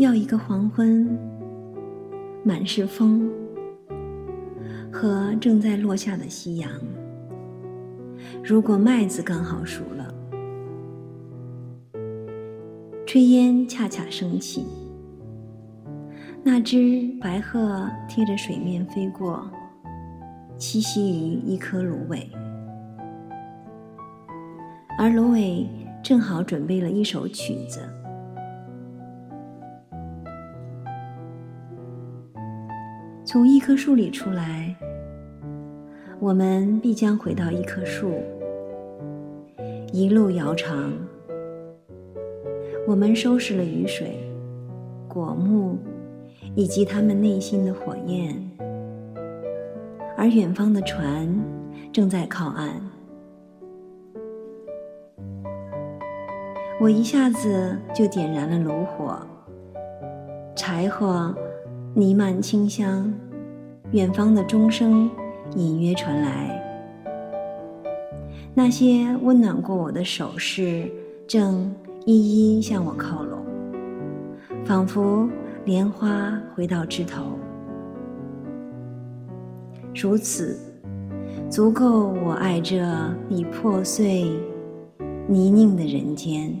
要一个黄昏，满是风和正在落下的夕阳。如果麦子刚好熟了，炊烟恰恰升起，那只白鹤贴着水面飞过，栖息于一棵芦苇，而芦苇正好准备了一首曲子。从一棵树里出来，我们必将回到一棵树。一路遥长，我们收拾了雨水、果木以及他们内心的火焰，而远方的船正在靠岸。我一下子就点燃了炉火，柴火。弥漫清香，远方的钟声隐约传来。那些温暖过我的手势，正一一向我靠拢，仿佛莲花回到枝头。如此，足够我爱这已破碎、泥泞的人间。